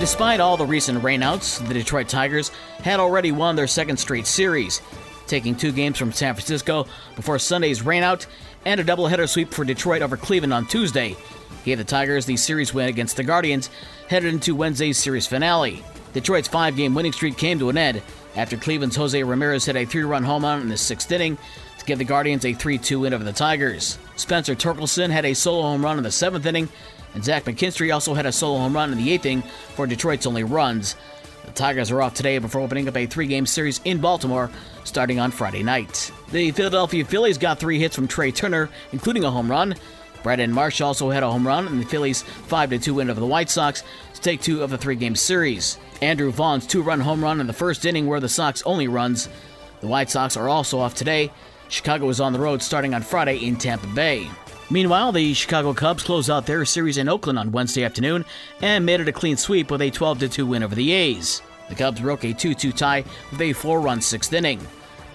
Despite all the recent rainouts, the Detroit Tigers had already won their second straight series, taking two games from San Francisco before Sunday's rainout and a doubleheader sweep for Detroit over Cleveland on Tuesday gave the Tigers the series win against the Guardians headed into Wednesday's series finale. Detroit's five game winning streak came to an end after Cleveland's Jose Ramirez hit a three run home run in the sixth inning to give the Guardians a 3 2 win over the Tigers. Spencer Torkelson had a solo home run in the seventh inning, and Zach McKinstry also had a solo home run in the eighth inning for Detroit's only runs. The Tigers are off today before opening up a three game series in Baltimore starting on Friday night. The Philadelphia Phillies got three hits from Trea Turner, including a home run. Brandon Marsh also had a home run in the Phillies' 5 2 win over the White Sox to take two of the three game series. Andrew Vaughn's two run home run in the first inning were the Sox only runs. The White Sox are also off today. Chicago is on the road starting on Friday in Tampa Bay. Meanwhile, the Chicago Cubs close out their series in Oakland on Wednesday afternoon and made it a clean sweep with a 12 2 win over the A's. The Cubs broke a 2 2 tie with a four run sixth inning.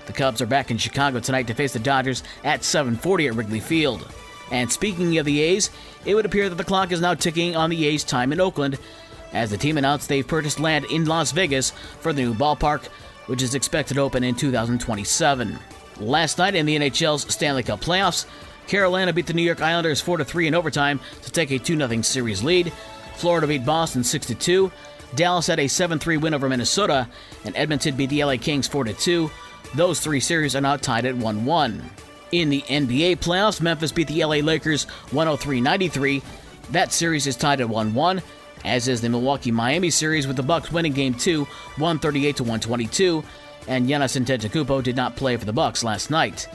The Cubs are back in Chicago tonight to face the Dodgers at 7:40 at Wrigley Field. And speaking of the A's, it would appear that the clock is now ticking on the A's time in Oakland, as the team announced they've purchased land in Las Vegas for the new ballpark, which is expected to open in 2027. Last night in the NHL's Stanley Cup playoffs, Carolina beat the New York Islanders 4 3 in overtime to take a 2 0 series lead. Florida beat Boston 6 2. Dallas had a 7 3 win over Minnesota, and Edmonton beat the LA Kings 4 2. Those three series are now tied at 1 1. In the NBA playoffs, Memphis beat the LA Lakers 103 93. That series is tied at 1 1, as is the Milwaukee Miami series, with the Bucks winning Game 2 138 122. And Giannis Antetokounmpo did not play for the Bucks last night.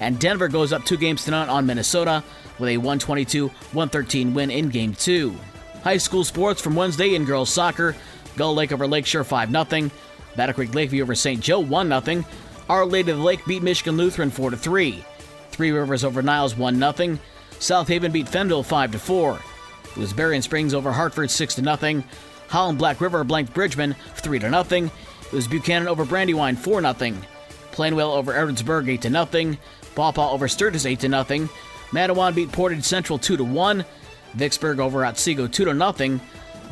And Denver goes up two games to none on Minnesota with a 122 113 win in Game 2. High school sports from Wednesday in girls soccer Gull Lake over Lakeshore 5 0. Battle Creek Lakeview over St. Joe 1 0. Our Lady of the Lake beat Michigan Lutheran 4 3. Three Rivers over Niles 1 0. South Haven beat Fenville 5 4. It was Berrien Springs over Hartford 6 0. Holland Black River blanked Bridgman 3 0. It was Buchanan over Brandywine 4 0. Plainwell over Edwardsburg 8 0. Paw over Sturgis 8 0. Mattawan beat Portage Central 2 1. Vicksburg over Otsego 2 0.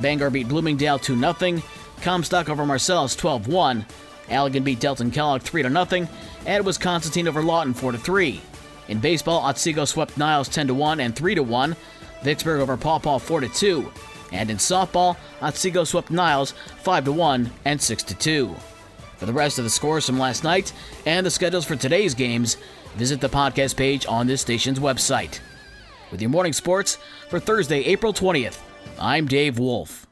Bangor beat Bloomingdale 2 0. Comstock over Marcellus 12 1. Allegan beat Delton Kellogg 3 0. And it was Constantine over Lawton 4 3. In baseball, Otsego swept Niles 10 1 and 3 1. Vicksburg over Paw Paw 4 2. And in softball, Otsego swept Niles 5 1 and 6 2. For the rest of the scores from last night and the schedules for today's games, visit the podcast page on this station's website. With your morning sports for Thursday, April 20th, I'm Dave Wolf.